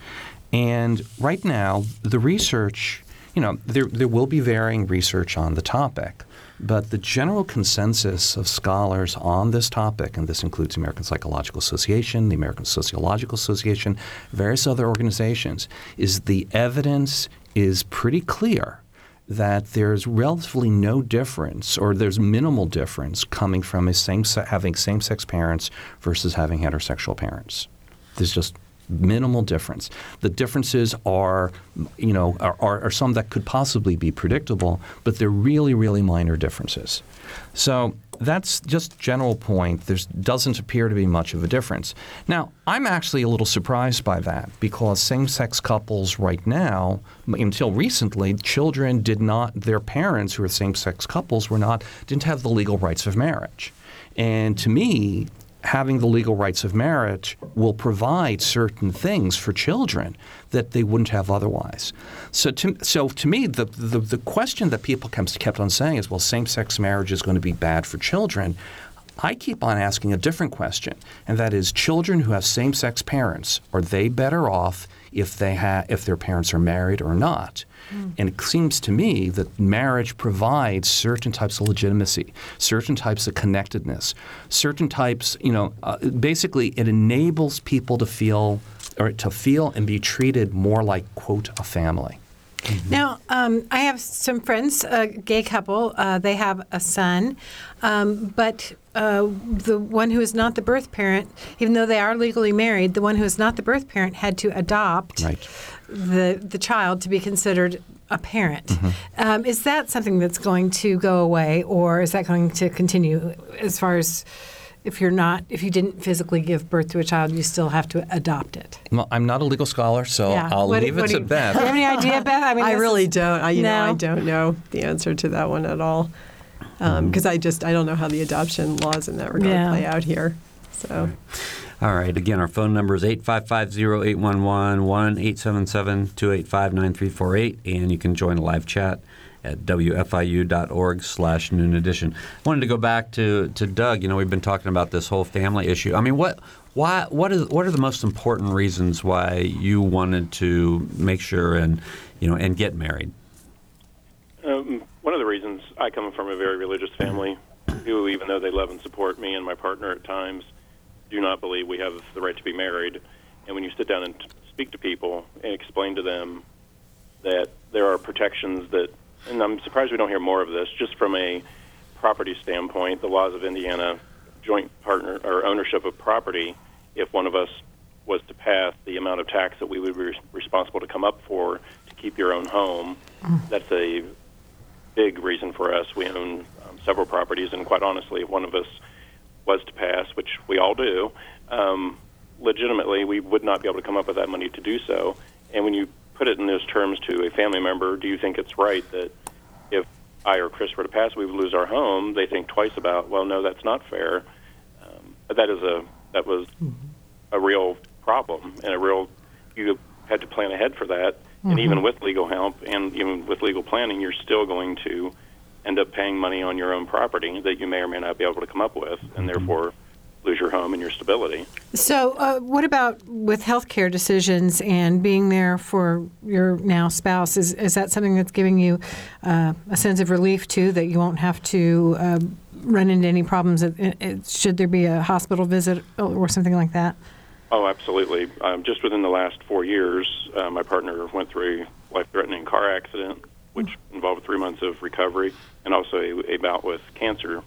And right now, the research, you know, there, there will be varying research on the topic, but the general consensus of scholars on this topic, and this includes the American Psychological Association, the American Sociological Association, various other organizations, is the evidence is pretty clear that there's relatively no difference or there's minimal difference coming from same having same-sex parents versus having heterosexual parents. There's just minimal difference. The differences are, you know, are, are, are some that could possibly be predictable, but they're really, really minor differences. So that's just general point. There doesn't appear to be much of a difference. Now, I'm actually a little surprised by that because same-sex couples right now, until recently, children did not, their parents who are same-sex couples were not, didn't have the legal rights of marriage. And to me, having the legal rights of marriage will provide certain things for children that they wouldn't have otherwise. So to, so to me, the, the, the question that people kept, on saying is, well, same-sex marriage is going to be bad for children. I keep on asking a different question, and that is children who have same-sex parents, are they better off if, they ha- if their parents are married or not? And it seems to me that marriage provides certain types of legitimacy, certain types of connectedness, certain types, you know, uh, basically it enables people to feel or to feel and be treated more like, quote, a family. Now, um, I have some friends, a gay couple. Uh, they have a son, um, but uh, the one who is not the birth parent, even though they are legally married, the one who is not the birth parent had to adopt Right. the the child to be considered a parent. Mm-hmm. Um, is that something that's going to go away, or is that going to continue as far as If you're not, if you didn't physically give birth to a child, you still have to adopt it. Well, I'm not a legal scholar, so Yeah. I'll What leave what it to you- Beth. (laughs) Do you have any idea, Beth? I mean, I really is- don't. I, you know, I don't know the answer to that one at all. Um, mm-hmm. Because I just I don't know how the adoption laws in that regard Yeah. play out here. So All right. Again, our phone number is 855-0811, 1-877-285-9348, and you can join a live chat at wfiu.org slash noon edition. I wanted to go back to, to Doug. You know, we've been talking about this whole family issue. I mean, what why what is what are the most important reasons why you wanted to make sure and you know and get married? Um, one of the reasons I come from a very religious family, who, even though they love and support me and my partner at times, do not believe we have the right to be married. And when you sit down and speak to people and explain to them that there are protections that, and I'm surprised we don't hear more of this, just from a property standpoint, the laws of Indiana, joint partner or ownership of property, if one of us was to pass the amount of tax that we would be responsible to come up for to keep your own home, that's a big reason for us. We own um, several properties, and quite honestly, if one of us was to pass, which we all do, um, legitimately, we would not be able to come up with that money to do so. And when you put it in those terms to a family member, do you think it's right that if I or Chris were to pass, we would lose our home? They think twice about, well, no, that's not fair. Um, but that is a that was a real problem and a real you had to plan ahead for that. And even with legal help and even with legal planning, you're still going to end up paying money on your own property that you may or may not be able to come up with, and therefore lose your home and your stability. So, uh, what about with healthcare decisions and being there for your now spouse? Is, is that something that's giving you uh, a sense of relief too, that you won't have to uh, run into any problems? At- at- should there be a hospital visit or something like that? Oh, absolutely. Um, just within the last four years, uh, my partner went through a life-threatening car accident, which involved three months of recovery, and also a, a bout with cancer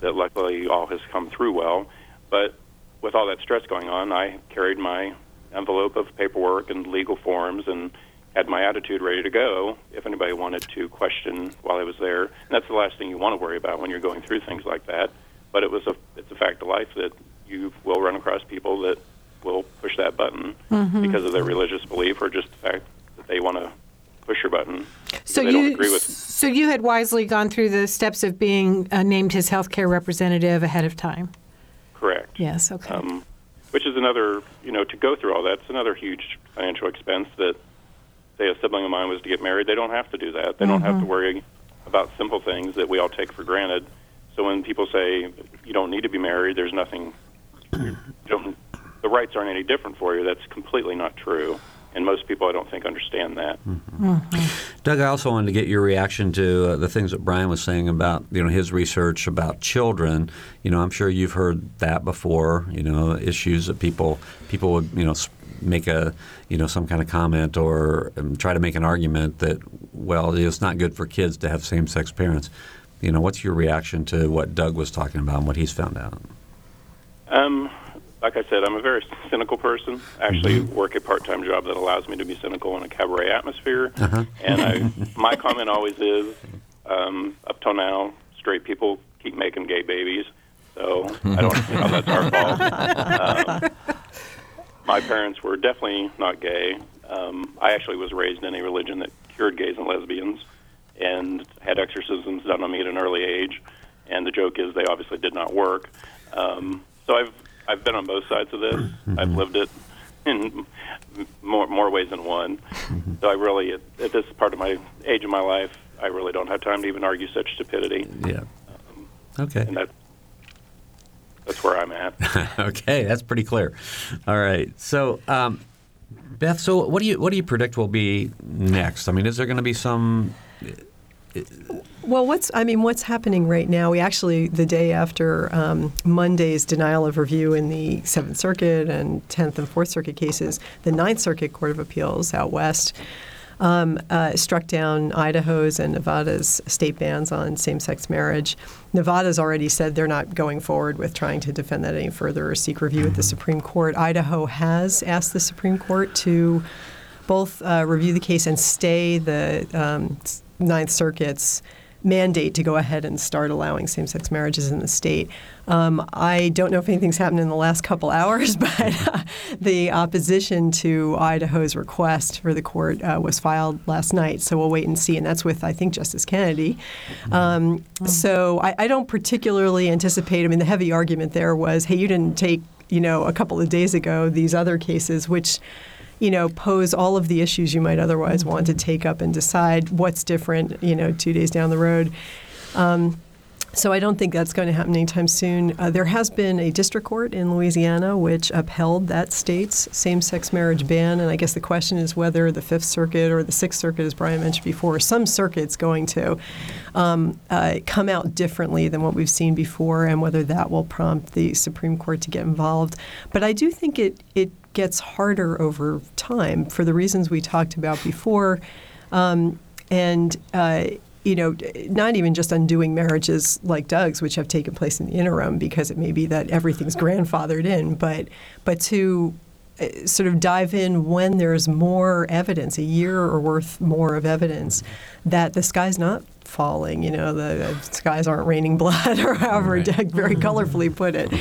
that luckily all has come through well. But with all that stress going on, I carried my envelope of paperwork and legal forms and had my attitude ready to go if anybody wanted to question while I was there. And that's the last thing you want to worry about when you're going through things like that. But it was a it's a fact of life that you will run across people that will push that button because of their religious belief or just the fact that they want to push your button. So you, agree with so you had wisely gone through the steps of being uh, named his healthcare representative ahead of time. Correct. Yes. Okay. um, which is another, you know, to go through all that, it's another huge financial expense that, say, a sibling of mine was to get married. They don't have to do that. They don't have to worry about simple things that we all take for granted. So when people say you don't need to be married, there's nothing, you don't, the rights aren't any different for you. That's completely not true. And most people, I don't think, understand that. Doug, I also wanted to get your reaction to uh, the things that Brian was saying about you know his research about children. You know, I'm sure you've heard that before. You know, issues that people people would you know make a you know some kind of comment or um, try to make an argument that well it's not good for kids to have same-sex parents. You know, what's your reaction to what Doug was talking about and what he's found out? Um, like I said, I'm a very cynical person. I actually work a part-time job that allows me to be cynical in a cabaret atmosphere. And I, (laughs) my comment always is, um, up till now, straight people keep making gay babies. So I don't see how that's our fault. Um, my parents were definitely not gay. Um, I actually was raised in a religion that cured gays and lesbians, and had exorcisms done on me at an early age. And the joke is they obviously did not work. Um, so I've I've been on both sides of this. Mm-hmm. I've lived it in more more ways than one. Mm-hmm. So I really, at, at this part of my age of my life, I really don't have time to even argue such stupidity, Yeah. Um, okay. and that that's where I'm at. (laughs) okay, that's pretty clear. All right. So, um, Beth, so what do you what do you predict will be next? I mean, is there going to be some? Well, what's I mean, what's happening right now? We actually the day after um, Monday's denial of review in the Seventh Circuit and Tenth and Fourth Circuit cases, the Ninth Circuit Court of Appeals out west um, uh, struck down Idaho's and Nevada's state bans on same-sex marriage. Nevada's already said they're not going forward with trying to defend that any further or seek review at the Supreme Court. Idaho has asked the Supreme Court to both uh, review the case and stay the um, Ninth Circuit's mandate to go ahead and start allowing same-sex marriages in the state. Um, I don't know if anything's happened in the last couple (laughs) hours, but uh, the opposition to Idaho's request for the court uh, was filed last night. So we'll wait and see, and that's with I think Justice Kennedy. Um, so I, I don't particularly anticipate. I mean, the heavy argument there was, hey, you didn't take you know a couple of days ago these other cases, which you know, pose all of the issues you might otherwise want to take up and decide what's different, you know, two days down the road. Um, so I don't think that's going to happen anytime soon. Uh, there has been a district court in Louisiana which upheld that state's same-sex marriage ban, and I guess the question is whether the Fifth Circuit or the Sixth Circuit, as Brian mentioned before, some circuits going to um, uh, come out differently than what we've seen before, and whether that will prompt the Supreme Court to get involved. But I do think it it gets harder over time for the reasons we talked about before. Um, and, uh, you know, not even just undoing marriages like Doug's, which have taken place in the interim, because it may be that everything's grandfathered in, but but to sort of dive in when there's more evidence, a year or worth more of evidence, that the sky's not falling. You know, the skies aren't raining blood, (laughs) or however Right. Doug very colorfully put it.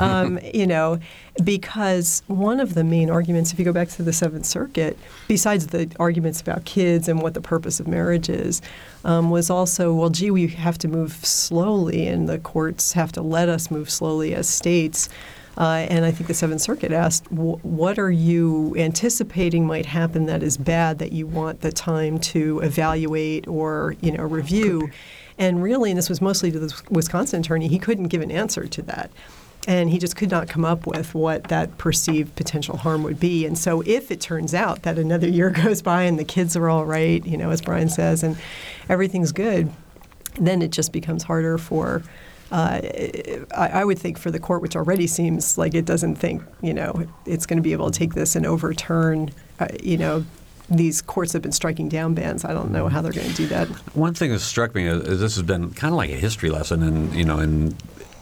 Um, you know, because one of the main arguments, if you go back to the Seventh Circuit, besides the arguments about kids and what the purpose of marriage is, um, was also, well, gee, we have to move slowly, and the courts have to let us move slowly as states. Uh, and I think the Seventh Circuit asked, what are you anticipating might happen that is bad that you want the time to evaluate or you know review? And really, and this was mostly to the Wisconsin attorney, he couldn't give an answer to that. And he just could not come up with what that perceived potential harm would be. And so, if it turns out that another year (laughs) goes by and the kids are all right, you know, as Brian says, and everything's good, then it just becomes harder for, uh, I, I would think, for the court, which already seems like it doesn't think, you know, it's going to be able to take this and overturn, uh, you know, these courts have been striking down bans. I don't know how they're going to do that. One thing that struck me is, is this has been kind of like a history lesson in you know in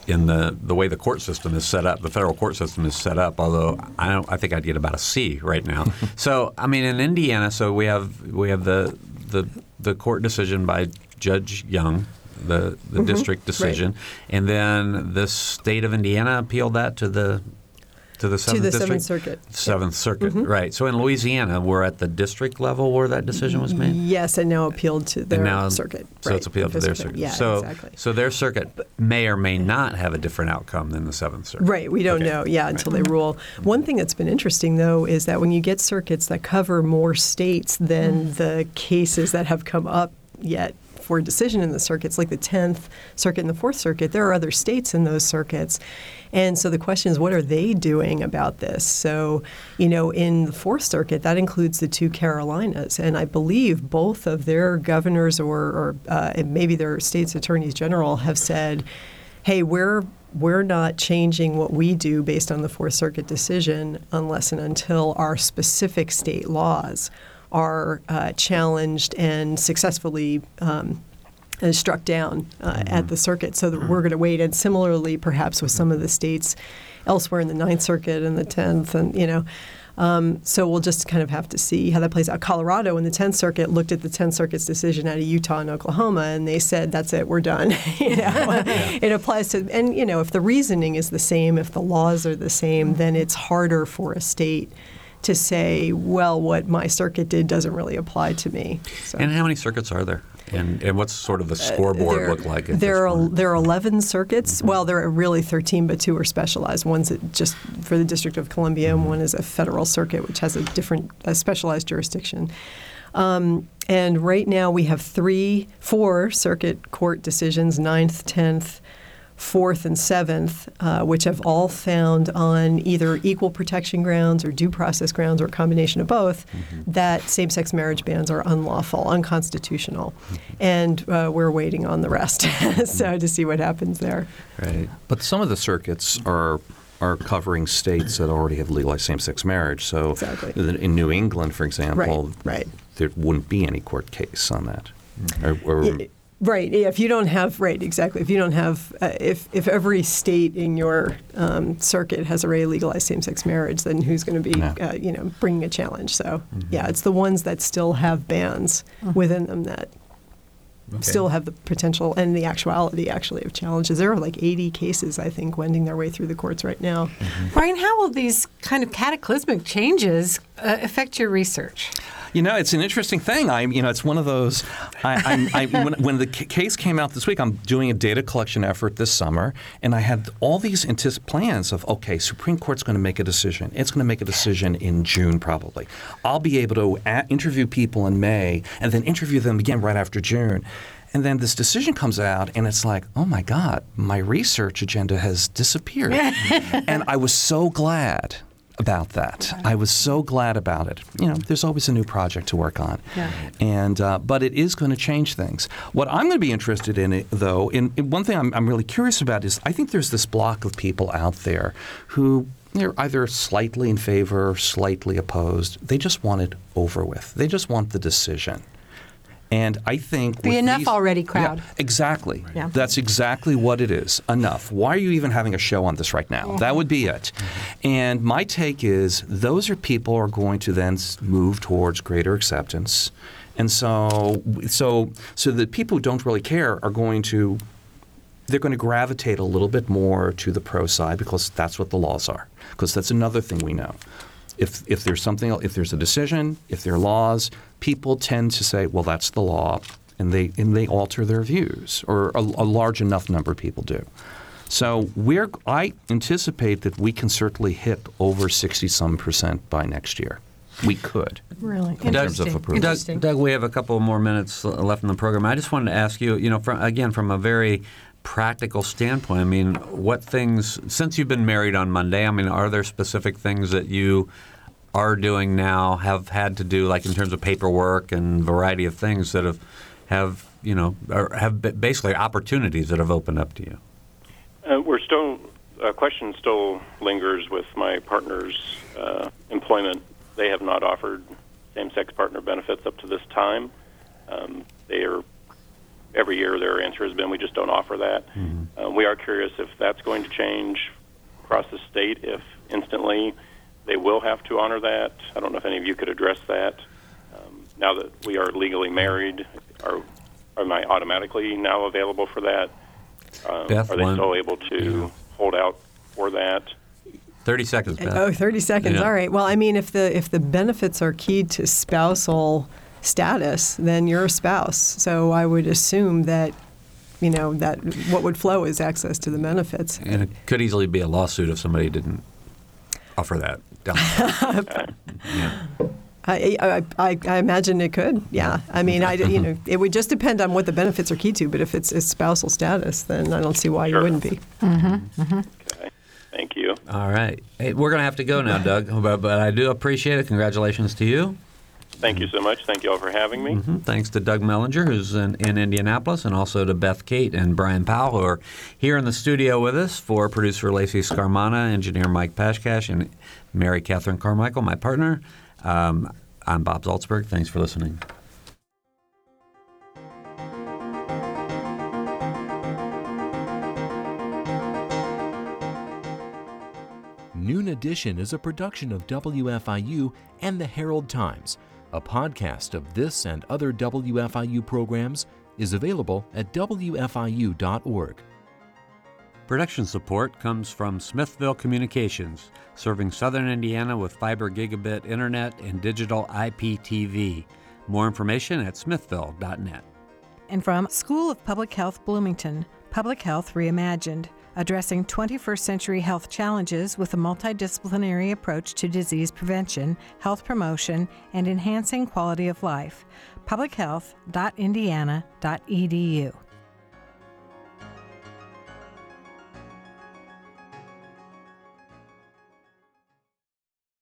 in the the way the court system is set up, the federal court system is set up. Although I don't, I think I'd get about a C right now. (laughs) so I mean, in Indiana, so we have we have the the the court decision by Judge Young. The, the mm-hmm. district decision, and then the state of Indiana appealed that to the to the seventh the district? Seventh Circuit. Seventh Circuit, mm-hmm. right? So in Louisiana, we're at the district level where that decision was made. Yes, and now appealed to their now, circuit. So right, it's appealed to their Fifth circuit. Yeah, so, exactly. so their circuit may or may not have a different outcome than the Seventh Circuit. Right, we don't Okay. know, yeah, until they rule. One thing that's been interesting, though, is that when you get circuits that cover more states than mm. the cases that have come up yet decision in the circuits, like the 10th Circuit and the Fourth Circuit, there are other states in those circuits. And so the question is, what are they doing about this? So, you know, in the Fourth Circuit, that includes the two Carolinas. And I believe both of their governors or, or uh, maybe their state's attorneys general have said, hey, we're we're not changing what we do based on the Fourth Circuit decision unless and until our specific state laws are uh, challenged and successfully um, uh, struck down uh, at the circuit. So that we're going to wait. And similarly, perhaps with some of the states elsewhere in the Ninth Circuit and the Tenth, and you know. Um, so we'll just kind of have to see how that plays out. Colorado in the 10th Circuit looked at the 10th Circuit's decision out of Utah and Oklahoma, and they said, "That's it, we're done." (laughs) you know, (laughs) it applies to, and you know, if the reasoning is the same, if the laws are the same, then it's harder for a state to say, "Well, what my circuit did doesn't really apply to me." So. And how many circuits are there? And, and what's sort of the scoreboard Uh, there, look like? There are there are 11 circuits. Well, there are really 13, but two are specialized. One's just for the District of Columbia, and one is a federal circuit, which has a different a specialized jurisdiction. Um, and right now we have three, four circuit court decisions: Ninth, Tenth, Fourth, and Seventh, uh, which have all found on either equal protection grounds or due process grounds or a combination of both that same-sex marriage bans are unlawful, unconstitutional, and uh, we're waiting on the rest. (laughs) so to see what happens there. right. But some of the circuits are are covering states that already have legalized same-sex marriage. So Exactly. in New England, for example, right. right. there wouldn't be any court case on that. Or, or- Yeah, Right. yeah, If you don't have right exactly, if you don't have, uh, if if every state in your um, circuit has already legalized same-sex marriage, then who's going to be, Yeah. uh, you know, bringing a challenge? So yeah, it's the ones that still have bans within them that still have the potential and the actuality actually of challenges. There are like 80 cases, I think, wending their way through the courts right now. Brian, how will these kind of cataclysmic changes uh, affect your research? You know, it's an interesting thing. I, you know, it's one of those. I, I'm, I, (laughs) when, when the case came out this week, I'm doing a data collection effort this summer, and I had all these plans of, okay, Supreme Court's going to make a decision. It's going to make a decision in June, probably. I'll be able to a- interview people in May, and then interview them again right after June. And then this decision comes out, and it's like, oh my God, my research agenda has disappeared. (laughs) and I was so glad about that. I was so glad about it. You know, there's always a new project to work on, Yeah. and uh, but it is going to change things. What I'm going to be interested in, though, in, in one thing I'm, I'm really curious about is I think there's this block of people out there who they're either slightly in favor or slightly opposed. They just want it over with. They just want the decision. And I think The with enough these- already Yeah, crowd. exactly. Yeah. That's exactly what it is. Enough. Why are you even having a show on this right now? That would be it. And my take is those are people who are going to then move towards greater acceptance. And so so so the people who don't really care are going to they're going to gravitate a little bit more to the pro side because that's what the laws are. Because that's another thing we know. If, if there's something, if there's a decision, if there are laws, people tend to say, well, that's the law, and they and they alter their views, or a, a large enough number of people do. So we're, I anticipate that we can certainly hit over 60 some percent by next year. We could. Really In terms of interesting. approval. Doug, Doug, we have a couple more minutes left in the program. I just wanted to ask you, you know, from, again, from a very practical standpoint, I mean, what things, since you've been married on Monday, I mean, are there specific things that you are doing now, have had to do, like in terms of paperwork and variety of things that have, have you know, have basically opportunities that have opened up to you? Uh, we're still, a question still lingers with my partner's uh, employment. They have not offered same sex partner benefits up to this time. Um, they are, every year their answer has been we just don't offer that. Uh, we are curious if that's going to change across the state, if instantly they will have to honor that. I don't know if any of you could address that. Um, now that we are legally married, are, am I automatically now available for that? Um, Beth, are they one- still able to hold out for that? 30 seconds, Beth. Oh, 30 seconds. Yeah. All right. Well, I mean, if the if the benefits are keyed to spousal status, then you're a spouse. So I would assume that, you know, that what would flow is access to the benefits. And it could easily be a lawsuit if somebody didn't offer that. down the (laughs) yeah. I, I, I, I imagine it could. Yeah. I mean, I, you mm-hmm. know, it would just depend on what the benefits are key to. But if it's, it's spousal status, then I don't see why Sure. you wouldn't be. Mm-hmm. Mm-hmm. Okay. Thank you. All right. Hey, we're going to have to go now, Doug, but, but I do appreciate it. Congratulations to you. Thank you so much. Thank you all for having me. Mhm. Thanks to Doug Mellinger, who's in, in Indianapolis, and also to Beth Cate and Brian Powell, who are here in the studio with us for producer Lacey Scarmana, engineer Mike Pashkash, and Mary Catherine Carmichael, my partner. Um, I'm Bob Zaltsberg. Thanks for listening. Noon Edition is a production of WFIU and the Herald Times. A podcast of this and other WFIU programs is available at WFIU.org. Production support comes from Smithville Communications, serving southern Indiana with fiber gigabit internet and digital IPTV. More information at smithville.net. And from School of Public Health Bloomington, Public Health Reimagined, addressing 21st century health challenges with a multidisciplinary approach to disease prevention, health promotion, and enhancing quality of life. publichealth.indiana.edu.